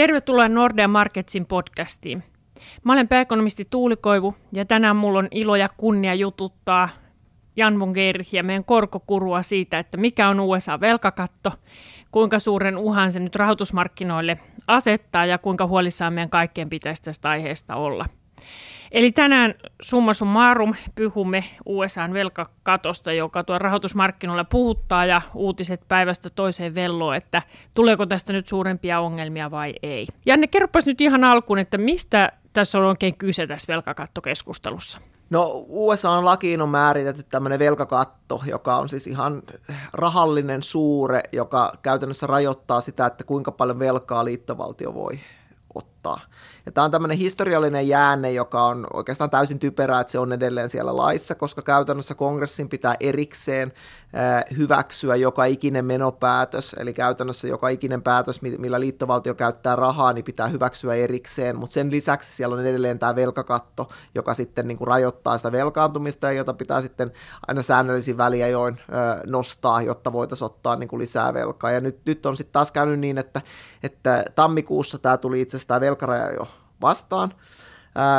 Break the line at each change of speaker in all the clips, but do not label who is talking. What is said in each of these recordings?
Tervetuloa Nordea Marketsin podcastiin. Mä olen pääekonomisti Tuuli Koivu ja tänään mulla on ilo ja kunnia jututtaa Jan von ja meidän korkokurua siitä, että mikä on USA-velkakatto, kuinka suuren uhan se nyt rahoitusmarkkinoille asettaa ja kuinka huolissaan meidän kaikkien pitäisi tästä aiheesta olla – Eli tänään summa summarum pyhumme USAn velkakatosta, joka tuo rahoitusmarkkinoilla puhuttaa ja uutiset päivästä toiseen velloon, että tuleeko tästä nyt suurempia ongelmia vai ei. Janne, kerropas nyt ihan alkuun, että mistä tässä on oikein kyse tässä velkakattokeskustelussa?
No USA-lakiin on määritetty tämmöinen velkakatto, joka on siis ihan rahallinen suure, joka käytännössä rajoittaa sitä, että kuinka paljon velkaa liittovaltio voi ottaa. Ja tämä on tämmöinen historiallinen jäänne, joka on oikeastaan täysin typerää, että se on edelleen siellä laissa, koska käytännössä kongressin pitää erikseen hyväksyä joka ikinen menopäätös, eli käytännössä joka ikinen päätös, millä liittovaltio käyttää rahaa, niin pitää hyväksyä erikseen, mutta sen lisäksi siellä on edelleen tämä velkakatto, joka sitten niin kuin rajoittaa sitä velkaantumista ja jota pitää sitten aina säännöllisin väliajoin nostaa, jotta voitaisiin ottaa niin kuin lisää velkaa. Ja nyt, nyt on sitten taas käynyt niin, että, että tammikuussa tämä tuli itse asiassa tämä velkaraja jo vastaan,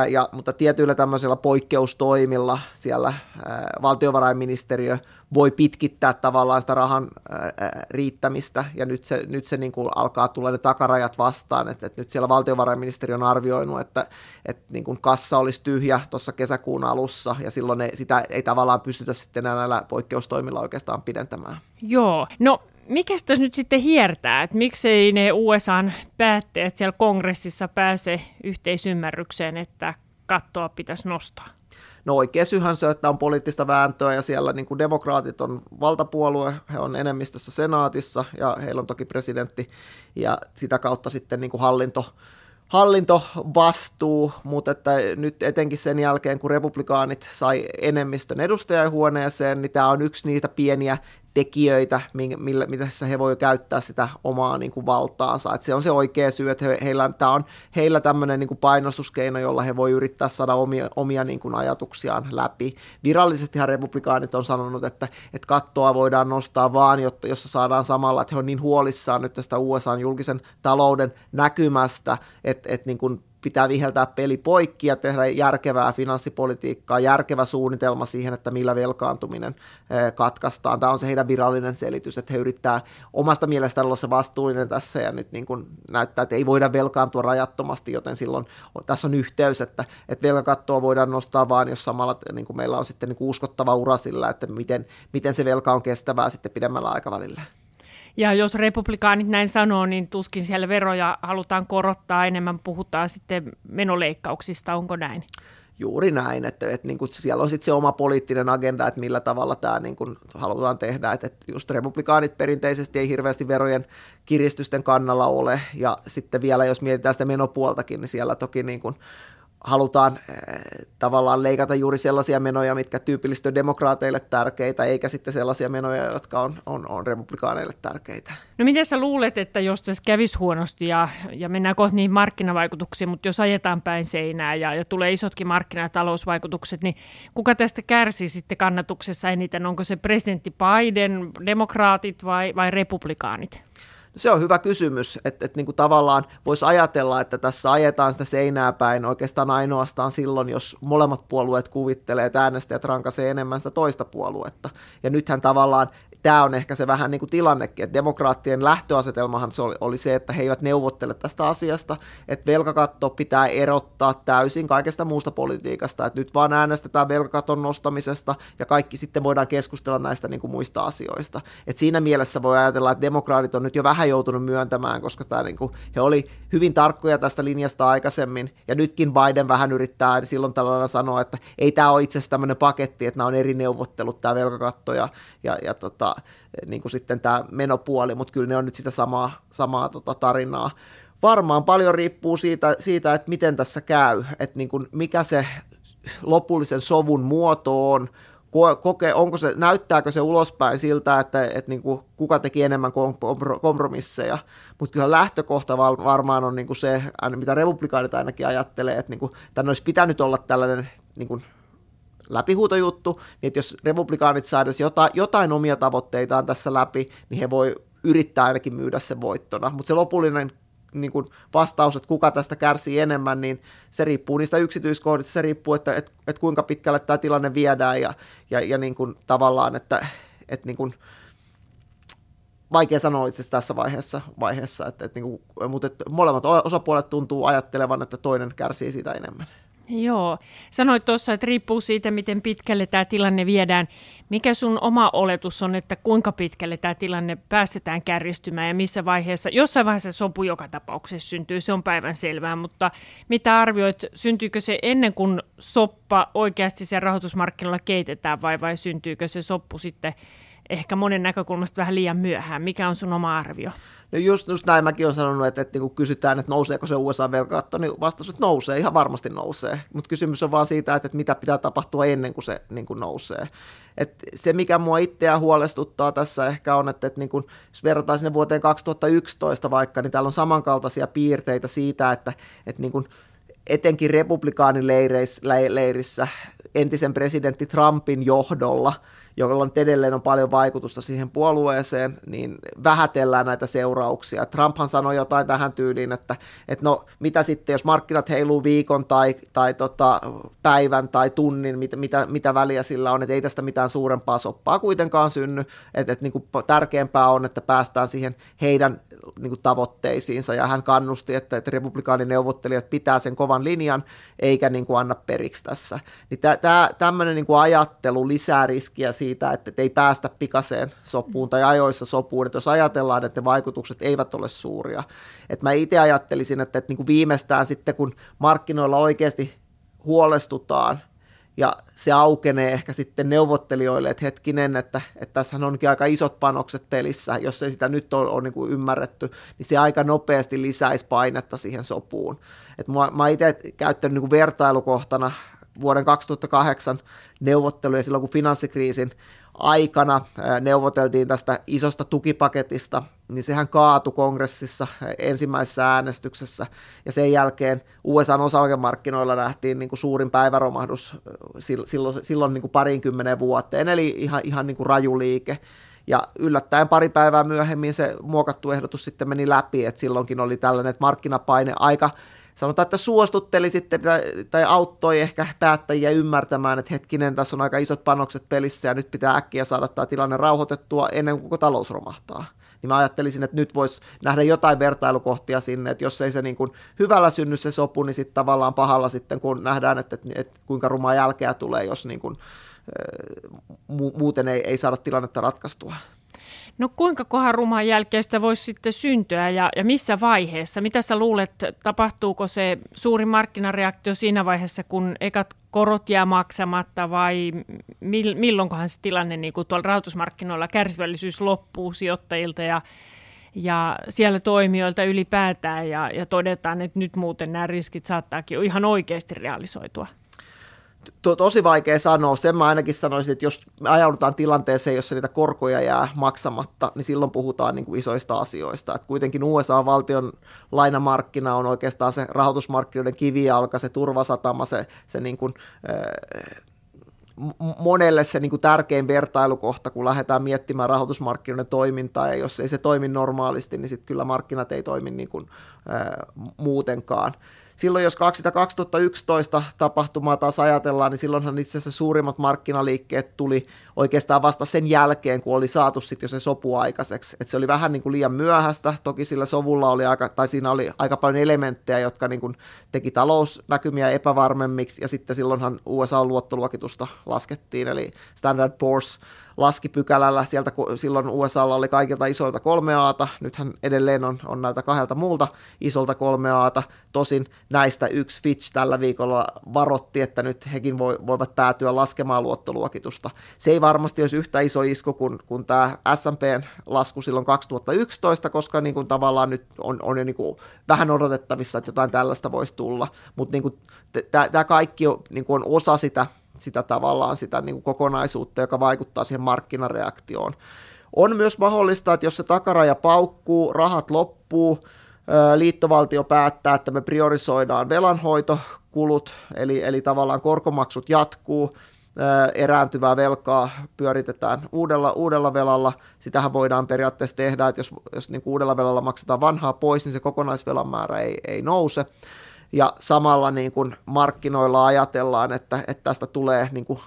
ja, mutta tietyillä tämmöisillä poikkeustoimilla siellä ää, valtiovarainministeriö voi pitkittää tavallaan sitä rahan ää, riittämistä, ja nyt se, nyt se niin kuin alkaa tulla ne takarajat vastaan, että, että nyt siellä valtiovarainministeriö on arvioinut, että, että niin kuin kassa olisi tyhjä tuossa kesäkuun alussa, ja silloin ei, sitä ei tavallaan pystytä sitten näillä poikkeustoimilla oikeastaan pidentämään.
Joo, no mikä tässä nyt sitten hiertää, että miksei ne USAn päätteet siellä kongressissa pääse yhteisymmärrykseen, että kattoa pitäisi nostaa?
No oikea syyhän se, että on poliittista vääntöä ja siellä niin kuin demokraatit on valtapuolue, he on enemmistössä senaatissa ja heillä on toki presidentti ja sitä kautta sitten niin kuin hallinto, hallintovastuu, mutta että nyt etenkin sen jälkeen, kun republikaanit sai enemmistön edustajahuoneeseen, niin tämä on yksi niitä pieniä tekijöitä, millä, mitä he voi käyttää sitä omaa niin kuin, valtaansa. Et se on se oikea syy, että he, heillä, tämä on heillä tämmöinen niin kuin painostuskeino, jolla he voi yrittää saada omia, omia niin kuin, ajatuksiaan läpi. Virallisestihan republikaanit on sanonut, että, että kattoa voidaan nostaa vaan, jotta, jossa saadaan samalla, että he on niin huolissaan nyt tästä USA julkisen talouden näkymästä, että, että niin kuin, pitää viheltää peli poikki ja tehdä järkevää finanssipolitiikkaa, järkevä suunnitelma siihen, että millä velkaantuminen katkaistaan. Tämä on se heidän virallinen selitys, että he yrittää omasta mielestään olla se vastuullinen tässä ja nyt niin kuin näyttää, että ei voida velkaantua rajattomasti, joten silloin tässä on yhteys, että, että velkakattoa voidaan nostaa vaan, jos samalla niin kuin meillä on sitten niin kuin uskottava ura sillä, että miten, miten se velka on kestävää sitten pidemmällä aikavälillä.
Ja jos republikaanit näin sanoo, niin tuskin siellä veroja halutaan korottaa, enemmän. Puhutaan sitten menoleikkauksista, onko näin?
Juuri näin, että, että niin kuin siellä on sitten se oma poliittinen agenda, että millä tavalla tämä niin kuin halutaan tehdä, että, että just republikaanit perinteisesti ei hirveästi verojen kiristysten kannalla ole, ja sitten vielä jos mietitään sitä menopuoltakin, niin siellä toki niin kuin halutaan äh, tavallaan leikata juuri sellaisia menoja, mitkä tyypillisesti on demokraateille tärkeitä, eikä sitten sellaisia menoja, jotka on, on, on republikaaneille tärkeitä.
No miten sä luulet, että jos tässä kävisi huonosti ja, ja mennään kohta niihin markkinavaikutuksiin, mutta jos ajetaan päin seinää ja, ja tulee isotkin markkina- niin kuka tästä kärsii sitten kannatuksessa eniten? Onko se presidentti Biden, demokraatit vai, vai republikaanit?
Se on hyvä kysymys, että, että niin kuin tavallaan voisi ajatella, että tässä ajetaan sitä seinää päin oikeastaan ainoastaan silloin, jos molemmat puolueet kuvittelee, että äänestäjät rankaisee enemmän sitä toista puoluetta. Ja nythän tavallaan tämä on ehkä se vähän niin kuin tilannekin, että demokraattien lähtöasetelmahan se oli, oli se, että he eivät neuvottele tästä asiasta, että velkakatto pitää erottaa täysin kaikesta muusta politiikasta, että nyt vaan äänestetään velkakaton nostamisesta ja kaikki sitten voidaan keskustella näistä niin kuin muista asioista. Et siinä mielessä voi ajatella, että demokraatit on nyt jo vähän joutunut myöntämään, koska tämä, niin kuin, he oli hyvin tarkkoja tästä linjasta aikaisemmin ja nytkin Biden vähän yrittää silloin tällainen sanoa, että ei tämä ole itse asiassa tämmöinen paketti, että nämä on eri neuvottelut, tämä velkakatto ja, ja, ja tota, niin kuin sitten tämä menopuoli, mutta kyllä ne on nyt sitä samaa, samaa tota tarinaa. Varmaan paljon riippuu siitä, siitä että miten tässä käy, että niin kuin mikä se lopullisen sovun muoto on, koke, onko se, näyttääkö se ulospäin siltä, että, että niin kuin, kuka teki enemmän kompromisseja, mutta kyllä lähtökohta varmaan on niin kuin se, mitä republikaanit ainakin ajattelee, että niin kuin, tämän olisi pitänyt olla tällainen niin kuin, läpihuutojuttu, niin että jos republikaanit saa edes jotain, jotain omia tavoitteitaan tässä läpi, niin he voi yrittää ainakin myydä sen voittona, mutta se lopullinen niin kuin vastaus, että kuka tästä kärsii enemmän, niin se riippuu niistä yksityiskohdista, se riippuu, että, että, että kuinka pitkälle tämä tilanne viedään ja, ja, ja niin kuin tavallaan, että, että niin kuin, vaikea sanoa itse asiassa tässä vaiheessa, vaiheessa että, että, niin kuin, mutta että molemmat osapuolet tuntuu ajattelevan, että toinen kärsii siitä enemmän.
Joo. Sanoit tuossa, että riippuu siitä, miten pitkälle tämä tilanne viedään. Mikä sun oma oletus on, että kuinka pitkälle tämä tilanne päästetään kärjistymään ja missä vaiheessa? Jossain vaiheessa sopu joka tapauksessa syntyy, se on päivän selvää, mutta mitä arvioit, syntyykö se ennen kuin soppa oikeasti sen rahoitusmarkkinoilla keitetään vai, vai syntyykö se soppu sitten ehkä monen näkökulmasta vähän liian myöhään? Mikä on sun oma arvio?
No just, just näin mäkin olen sanonut, että, että kun kysytään, että nouseeko se USA-velkaatto, niin vastaus, että nousee, ihan varmasti nousee. Mutta kysymys on vaan siitä, että, että mitä pitää tapahtua ennen kuin se niin kuin nousee. Et se, mikä mua itseä huolestuttaa tässä ehkä on, että, että niin kun, jos verrataan sinne vuoteen 2011 vaikka, niin täällä on samankaltaisia piirteitä siitä, että, että niin kun, etenkin republikaanileirissä entisen presidentti Trumpin johdolla – jolla nyt edelleen on paljon vaikutusta siihen puolueeseen, niin vähätellään näitä seurauksia. Trumphan sanoi jotain tähän tyyliin, että, että no mitä sitten, jos markkinat heiluu viikon tai, tai tota, päivän tai tunnin, mitä, mitä, mitä väliä sillä on, että ei tästä mitään suurempaa soppaa kuitenkaan synny, että, että niin kuin tärkeämpää on, että päästään siihen heidän niin kuin tavoitteisiinsa, ja hän kannusti, että, että republikaanineuvottelijat pitää sen kovan linjan, eikä niin kuin anna periksi tässä. Niin tämmöinen niin kuin ajattelu lisää riskiä siitä, että ei päästä pikaseen sopuun tai ajoissa sopuun, että jos ajatellaan, että ne vaikutukset eivät ole suuria. Että mä itse ajattelisin, että, että niin kuin viimeistään sitten, kun markkinoilla oikeasti huolestutaan – ja se aukenee ehkä sitten neuvottelijoille, että hetkinen, että, että tässä onkin aika isot panokset pelissä, jos ei sitä nyt ole, ole niin kuin ymmärretty, niin se aika nopeasti lisäisi painetta siihen sopuun. Et mä, mä itse käyttänyt niin kuin vertailukohtana vuoden 2008 neuvotteluja silloin, kun finanssikriisin aikana neuvoteltiin tästä isosta tukipaketista, niin sehän kaatui kongressissa ensimmäisessä äänestyksessä, ja sen jälkeen USAn osakemarkkinoilla nähtiin niin kuin suurin päiväromahdus silloin, silloin niin kuin parinkymmeneen vuoteen, eli ihan, ihan niin kuin raju liike. Ja yllättäen pari päivää myöhemmin se muokattu ehdotus sitten meni läpi, että silloinkin oli tällainen että markkinapaine aika sanotaan, että suostutteli sitten tai, auttoi ehkä päättäjiä ymmärtämään, että hetkinen, tässä on aika isot panokset pelissä ja nyt pitää äkkiä saada tämä tilanne rauhoitettua ennen kuin koko talous romahtaa. Niin mä ajattelisin, että nyt voisi nähdä jotain vertailukohtia sinne, että jos ei se niin kuin hyvällä synny se sopu, niin sitten tavallaan pahalla sitten, kun nähdään, että, että, että kuinka rumaa jälkeä tulee, jos niin kuin, muuten ei, ei saada tilannetta ratkaistua.
No kuinka kohan ruman jälkeen sitä voisi sitten syntyä ja, ja missä vaiheessa? Mitä sä luulet, tapahtuuko se suuri markkinareaktio siinä vaiheessa, kun ekat korot jää maksamatta vai mil, milloinkohan se tilanne niin kuin tuolla rahoitusmarkkinoilla kärsivällisyys loppuu sijoittajilta ja, ja siellä toimijoilta ylipäätään ja, ja todetaan, että nyt muuten nämä riskit saattaakin ihan oikeasti realisoitua?
To, tosi vaikea sanoa. Sen mä ainakin sanoisin, että jos me ajaudutaan tilanteeseen, jossa niitä korkoja jää maksamatta, niin silloin puhutaan niin kuin isoista asioista. Et kuitenkin USA-valtion lainamarkkina on oikeastaan se rahoitusmarkkinoiden kivijalka, se turvasatama, se, se niin kuin, äh, monelle se niin kuin tärkein vertailukohta, kun lähdetään miettimään rahoitusmarkkinoiden toimintaa, ja jos ei se toimi normaalisti, niin sitten kyllä markkinat ei toimi niin kuin, äh, muutenkaan silloin jos 2011 tapahtumaa taas ajatellaan, niin silloinhan itse asiassa suurimmat markkinaliikkeet tuli oikeastaan vasta sen jälkeen, kun oli saatu sitten jo se sopu aikaiseksi. Et se oli vähän niin kuin liian myöhäistä, toki sillä sovulla oli aika, tai siinä oli aika paljon elementtejä, jotka niin kuin teki talousnäkymiä epävarmemmiksi, ja sitten silloinhan USA-luottoluokitusta laskettiin, eli Standard Poor's laski pykälällä sieltä, kun silloin USAlla oli kaikilta isoilta kolme aata, nythän edelleen on, on näitä kahdelta muulta isolta kolme aata, tosin näistä yksi Fitch tällä viikolla varotti, että nyt hekin voivat päätyä laskemaan luottoluokitusta. Se ei varmasti olisi yhtä iso isku kuin, kuin tämä S&Pn lasku silloin 2011, koska niin kuin tavallaan nyt on, on jo niin kuin vähän odotettavissa, että jotain tällaista voisi tulla, mutta niin tämä kaikki on, niin kuin on osa sitä sitä tavallaan sitä niin kuin kokonaisuutta, joka vaikuttaa siihen markkinareaktioon. On myös mahdollista, että jos se takaraja paukkuu, rahat loppuu, liittovaltio päättää, että me priorisoidaan velanhoitokulut, eli, eli tavallaan korkomaksut jatkuu, erääntyvää velkaa pyöritetään uudella, uudella velalla. Sitähän voidaan periaatteessa tehdä, että jos, jos niin uudella velalla maksetaan vanhaa pois, niin se kokonaisvelan määrä ei, ei nouse. Ja samalla niin kuin markkinoilla ajatellaan, että, että tästä tulee niin kuin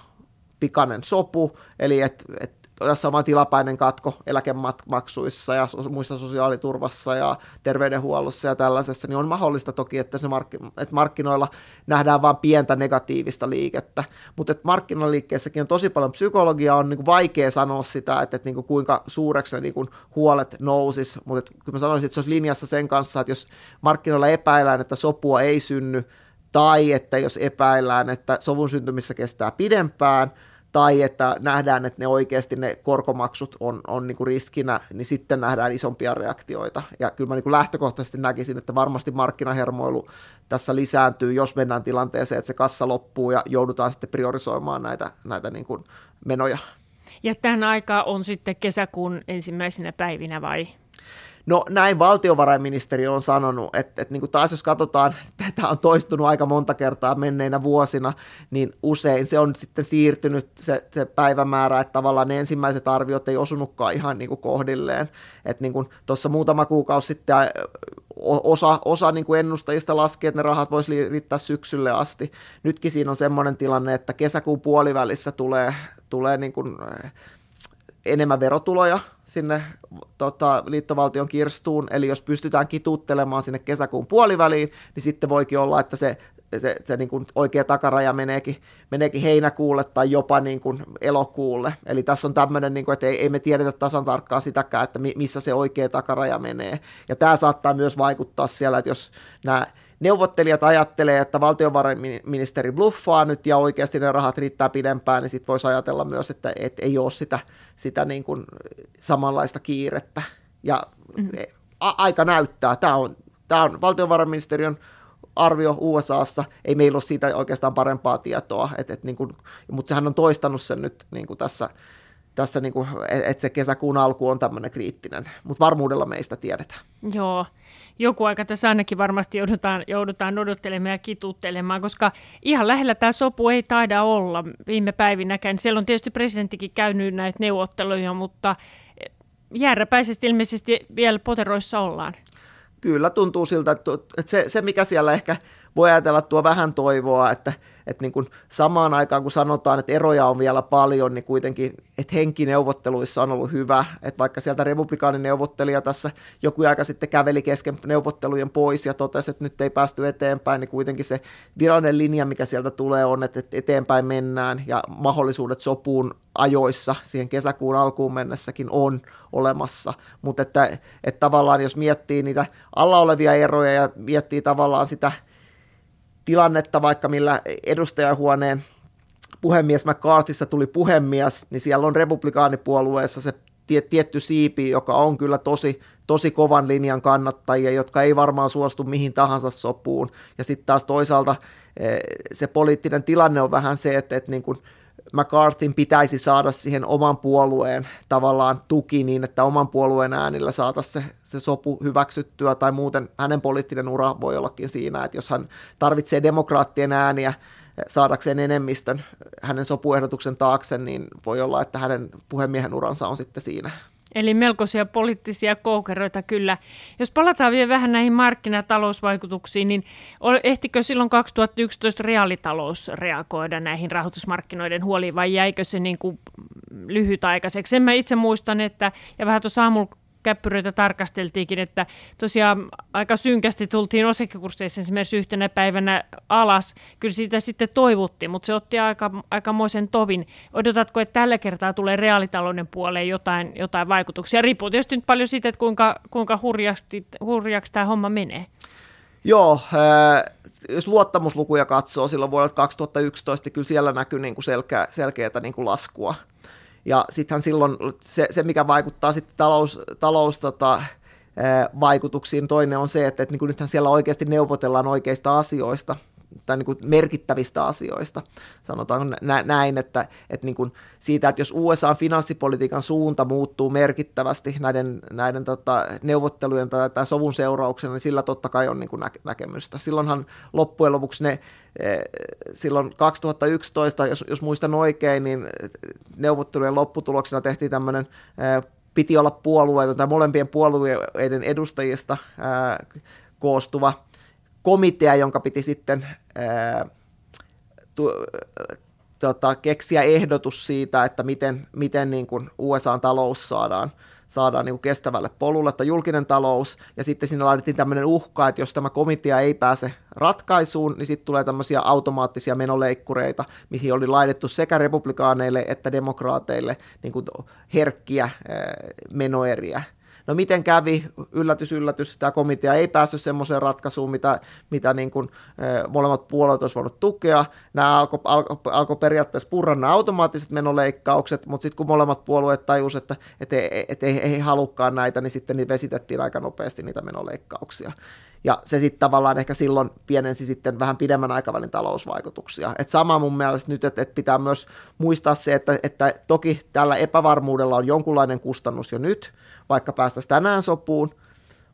pikainen sopu, eli että, että tässä on tilapäinen katko eläkemaksuissa ja muissa sosiaaliturvassa ja terveydenhuollossa ja tällaisessa, niin on mahdollista toki, että, se mark- että markkinoilla nähdään vain pientä negatiivista liikettä, mutta että markkinaliikkeessäkin on tosi paljon psykologiaa, on niin kuin vaikea sanoa sitä, että, että niin kuin kuinka suureksi ne niin kuin huolet nousis, mutta että kyllä mä sanoisin, että se olisi linjassa sen kanssa, että jos markkinoilla epäillään, että sopua ei synny, tai että jos epäillään, että sovun syntymissä kestää pidempään, tai että nähdään, että ne oikeasti ne korkomaksut on, on niin kuin riskinä, niin sitten nähdään isompia reaktioita. Ja kyllä mä niin kuin lähtökohtaisesti näkisin, että varmasti markkinahermoilu tässä lisääntyy, jos mennään tilanteeseen, että se kassa loppuu ja joudutaan sitten priorisoimaan näitä, näitä niin kuin menoja.
Ja tämän aikaa on sitten kesäkuun ensimmäisenä päivinä vai
No näin valtiovarainministeri on sanonut, että, että niin kuin taas jos katsotaan, tätä on toistunut aika monta kertaa menneinä vuosina, niin usein se on sitten siirtynyt se, se päivämäärä, että tavallaan ne ensimmäiset arviot ei osunutkaan ihan niin kuin kohdilleen. Että niin kuin tuossa muutama kuukausi sitten osa, osa niin kuin ennustajista laskee, että ne rahat voisi riittää syksylle asti. Nytkin siinä on semmoinen tilanne, että kesäkuun puolivälissä tulee, tulee niin kuin enemmän verotuloja sinne tota, liittovaltion kirstuun, eli jos pystytään kituuttelemaan sinne kesäkuun puoliväliin, niin sitten voikin olla, että se, se, se niin kuin oikea takaraja meneekin, meneekin heinäkuulle tai jopa niin kuin elokuulle. Eli tässä on tämmöinen, niin kuin, että ei, ei me tiedetä tasan tarkkaan sitäkään, että missä se oikea takaraja menee. Ja tämä saattaa myös vaikuttaa siellä, että jos nämä neuvottelijat ajattelee, että valtiovarainministeri bluffaa nyt ja oikeasti ne rahat riittää pidempään, niin sitten voisi ajatella myös, että et ei ole sitä, sitä niin kuin samanlaista kiirettä. Ja mm-hmm. a- aika näyttää. Tämä on, tämä on valtiovarainministeriön arvio USAssa, ei meillä ole siitä oikeastaan parempaa tietoa, et, et niin kuin, mutta sehän on toistanut sen nyt niin kuin tässä, tässä niin kuin, että se kesäkuun alku on tämmöinen kriittinen, mutta varmuudella meistä tiedetään.
Joo, joku aika tässä ainakin varmasti joudutaan, joudutaan odottelemaan ja kituuttelemaan, koska ihan lähellä tämä sopu ei taida olla viime päivinäkään. Siellä on tietysti presidenttikin käynyt näitä neuvotteluja, mutta jääräpäisesti ilmeisesti vielä poteroissa ollaan.
Kyllä tuntuu siltä, että se, se mikä siellä ehkä voi ajatella tuo vähän toivoa, että, että niin kuin samaan aikaan kun sanotaan, että eroja on vielä paljon, niin kuitenkin, että henki neuvotteluissa on ollut hyvä, että vaikka sieltä republikaanineuvottelija tässä joku aika sitten käveli kesken neuvottelujen pois ja totesi, että nyt ei päästy eteenpäin, niin kuitenkin se virallinen linja, mikä sieltä tulee, on, että eteenpäin mennään ja mahdollisuudet sopuun ajoissa siihen kesäkuun alkuun mennessäkin on olemassa, mutta että, että tavallaan jos miettii niitä alla olevia eroja ja miettii tavallaan sitä tilannetta, vaikka millä edustajahuoneen puhemies McCarthysta tuli puhemies, niin siellä on republikaanipuolueessa se tietty siipi, joka on kyllä tosi, tosi kovan linjan kannattajia, jotka ei varmaan suostu mihin tahansa sopuun. Ja sitten taas toisaalta eh, se poliittinen tilanne on vähän se, että, että niin kuin McCarthyn pitäisi saada siihen oman puolueen tavallaan tuki niin, että oman puolueen äänillä saataisiin se, se sopu hyväksyttyä, tai muuten hänen poliittinen ura voi ollakin siinä, että jos hän tarvitsee demokraattien ääniä saadakseen enemmistön hänen sopuehdotuksen taakse, niin voi olla, että hänen puhemiehen uransa on sitten siinä.
Eli melkoisia poliittisia koukeroita kyllä. Jos palataan vielä vähän näihin markkinatalousvaikutuksiin, niin ehtikö silloin 2011 reaalitalous reagoida näihin rahoitusmarkkinoiden huoliin vai jäikö se niin kuin lyhytaikaiseksi? Sen mä itse muistan, että, ja vähän tuossa aamulla käppyröitä tarkasteltiinkin, että tosiaan aika synkästi tultiin osakekursseissa esimerkiksi yhtenä päivänä alas. Kyllä siitä sitten toivuttiin, mutta se otti aika, aikamoisen tovin. Odotatko, että tällä kertaa tulee reaalitalouden puoleen jotain, jotain vaikutuksia? Riippuu tietysti nyt paljon siitä, että kuinka, kuinka hurjasti, hurjaksi tämä homma menee.
Joo, äh, jos luottamuslukuja katsoo silloin vuodelta 2011, kyllä siellä näkyy niin kuin selkeä, selkeätä niin laskua. Ja sittenhän silloin se, se mikä vaikuttaa sitten talous, talous tota, vaikutuksiin, toinen on se, että, että niin kuin nythän siellä oikeasti neuvotellaan oikeista asioista, tai niin kuin merkittävistä asioista. Sanotaan näin, että, että niin kuin siitä, että jos USA-finanssipolitiikan suunta muuttuu merkittävästi näiden, näiden tota, neuvottelujen tai, sovun seurauksena, niin sillä totta kai on niin kuin näke- näkemystä. Silloinhan loppujen lopuksi ne eh, silloin 2011, jos, jos muistan oikein, niin neuvottelujen lopputuloksena tehtiin tämmöinen eh, piti olla puolueita tai molempien puolueiden edustajista ää, koostuva komitea, jonka piti sitten ää, tu, tota, keksiä ehdotus siitä, että miten, miten niin kuin USA-talous saadaan saadaan niin kuin kestävälle polulle, että julkinen talous, ja sitten siinä laitettiin tämmöinen uhka, että jos tämä komitea ei pääse ratkaisuun, niin sitten tulee tämmöisiä automaattisia menoleikkureita, mihin oli laitettu sekä republikaaneille että demokraateille niin kuin herkkiä menoeriä. No miten kävi? Yllätys, yllätys. Tämä komitea ei päässyt semmoiseen ratkaisuun, mitä, mitä niin kuin, molemmat puolet olisivat voinut tukea. Nämä alkoi alko, alko periaatteessa purra nämä automaattiset menoleikkaukset, mutta sitten kun molemmat puolueet tajusivat, että, että, että, että ei, ei halukkaan näitä, niin sitten niin vesitettiin aika nopeasti niitä menoleikkauksia. Ja se sitten tavallaan ehkä silloin pienensi sitten vähän pidemmän aikavälin talousvaikutuksia. Et sama mun mielestä nyt, että, että pitää myös muistaa se, että, että toki tällä epävarmuudella on jonkunlainen kustannus jo nyt, vaikka päästäisiin tänään sopuun,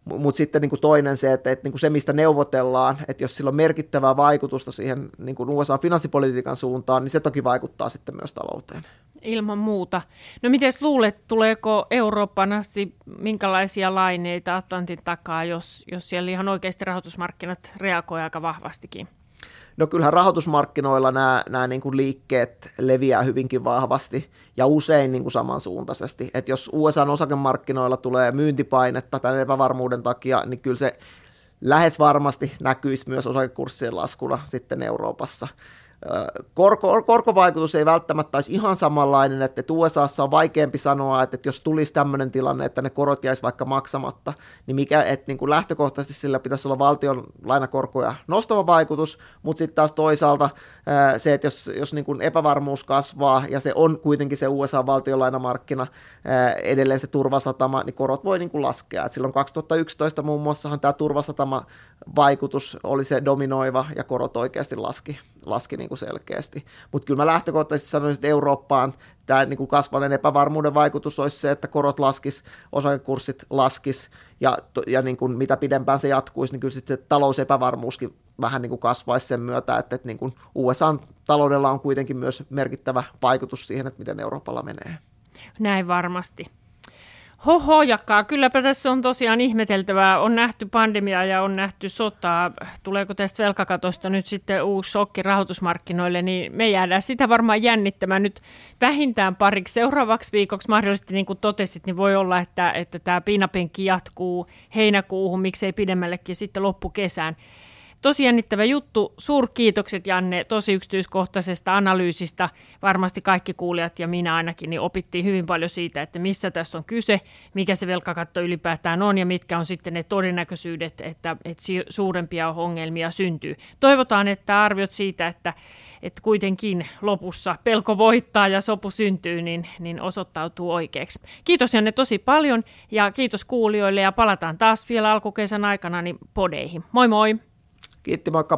mutta sitten niin kuin toinen se, että, että niin kuin se, mistä neuvotellaan, että jos sillä on merkittävää vaikutusta siihen niin kuin USA-finanssipolitiikan suuntaan, niin se toki vaikuttaa sitten myös talouteen.
Ilman muuta. No miten luulet, tuleeko Euroopan asti minkälaisia laineita Atlantin takaa, jos, jos siellä ihan oikeasti rahoitusmarkkinat reagoivat aika vahvastikin?
No kyllähän rahoitusmarkkinoilla nämä, nämä niin kuin liikkeet leviää hyvinkin vahvasti ja usein niin kuin samansuuntaisesti. Että jos USA osakemarkkinoilla tulee myyntipainetta tämän epävarmuuden takia, niin kyllä se lähes varmasti näkyisi myös osakekurssien laskuna sitten Euroopassa. Korko, korkovaikutus ei välttämättä olisi ihan samanlainen, että USAssa on vaikeampi sanoa, että jos tulisi tämmöinen tilanne, että ne korot jäisi vaikka maksamatta, niin, mikä, että niin kuin lähtökohtaisesti sillä pitäisi olla valtion lainakorkoja nostava vaikutus, mutta sitten taas toisaalta se, että jos, jos niin kuin epävarmuus kasvaa ja se on kuitenkin se USA-valtionlainamarkkina edelleen se turvasatama, niin korot voi niin kuin laskea. Et silloin 2011 muun muassahan tämä turvasatama vaikutus oli se dominoiva ja korot oikeasti laski, laski niin kuin selkeästi. Mutta kyllä mä lähtökohtaisesti sanoisin, että Eurooppaan tämä niin kuin kasvaneen epävarmuuden vaikutus olisi se, että korot laskis, osakekurssit laskis ja, ja niin kuin mitä pidempään se jatkuisi, niin kyllä sitten se talousepävarmuuskin vähän niin kuin kasvaisi sen myötä, että, että niin kuin USA-taloudella on kuitenkin myös merkittävä vaikutus siihen, että miten Euroopalla menee.
Näin varmasti. Hoho, jakaa. Kylläpä tässä on tosiaan ihmeteltävää. On nähty pandemia ja on nähty sotaa. Tuleeko tästä velkakatosta nyt sitten uusi shokki rahoitusmarkkinoille, niin me jäädään sitä varmaan jännittämään nyt vähintään pariksi seuraavaksi viikoksi. Mahdollisesti niin kuin totesit, niin voi olla, että, että tämä piinapenkki jatkuu heinäkuuhun, miksei pidemmällekin sitten loppukesään. Tosi jännittävä juttu. Suurkiitokset Janne tosi yksityiskohtaisesta analyysistä. Varmasti kaikki kuulijat ja minä ainakin niin opittiin hyvin paljon siitä, että missä tässä on kyse, mikä se velkakatto ylipäätään on ja mitkä on sitten ne todennäköisyydet, että, että suurempia ongelmia syntyy. Toivotaan, että arviot siitä, että, että kuitenkin lopussa pelko voittaa ja sopu syntyy, niin, niin osoittautuu oikeaksi. Kiitos Janne tosi paljon ja kiitos kuulijoille ja palataan taas vielä alkukesän aikana niin podeihin. Moi moi!
Kiitti, moikka!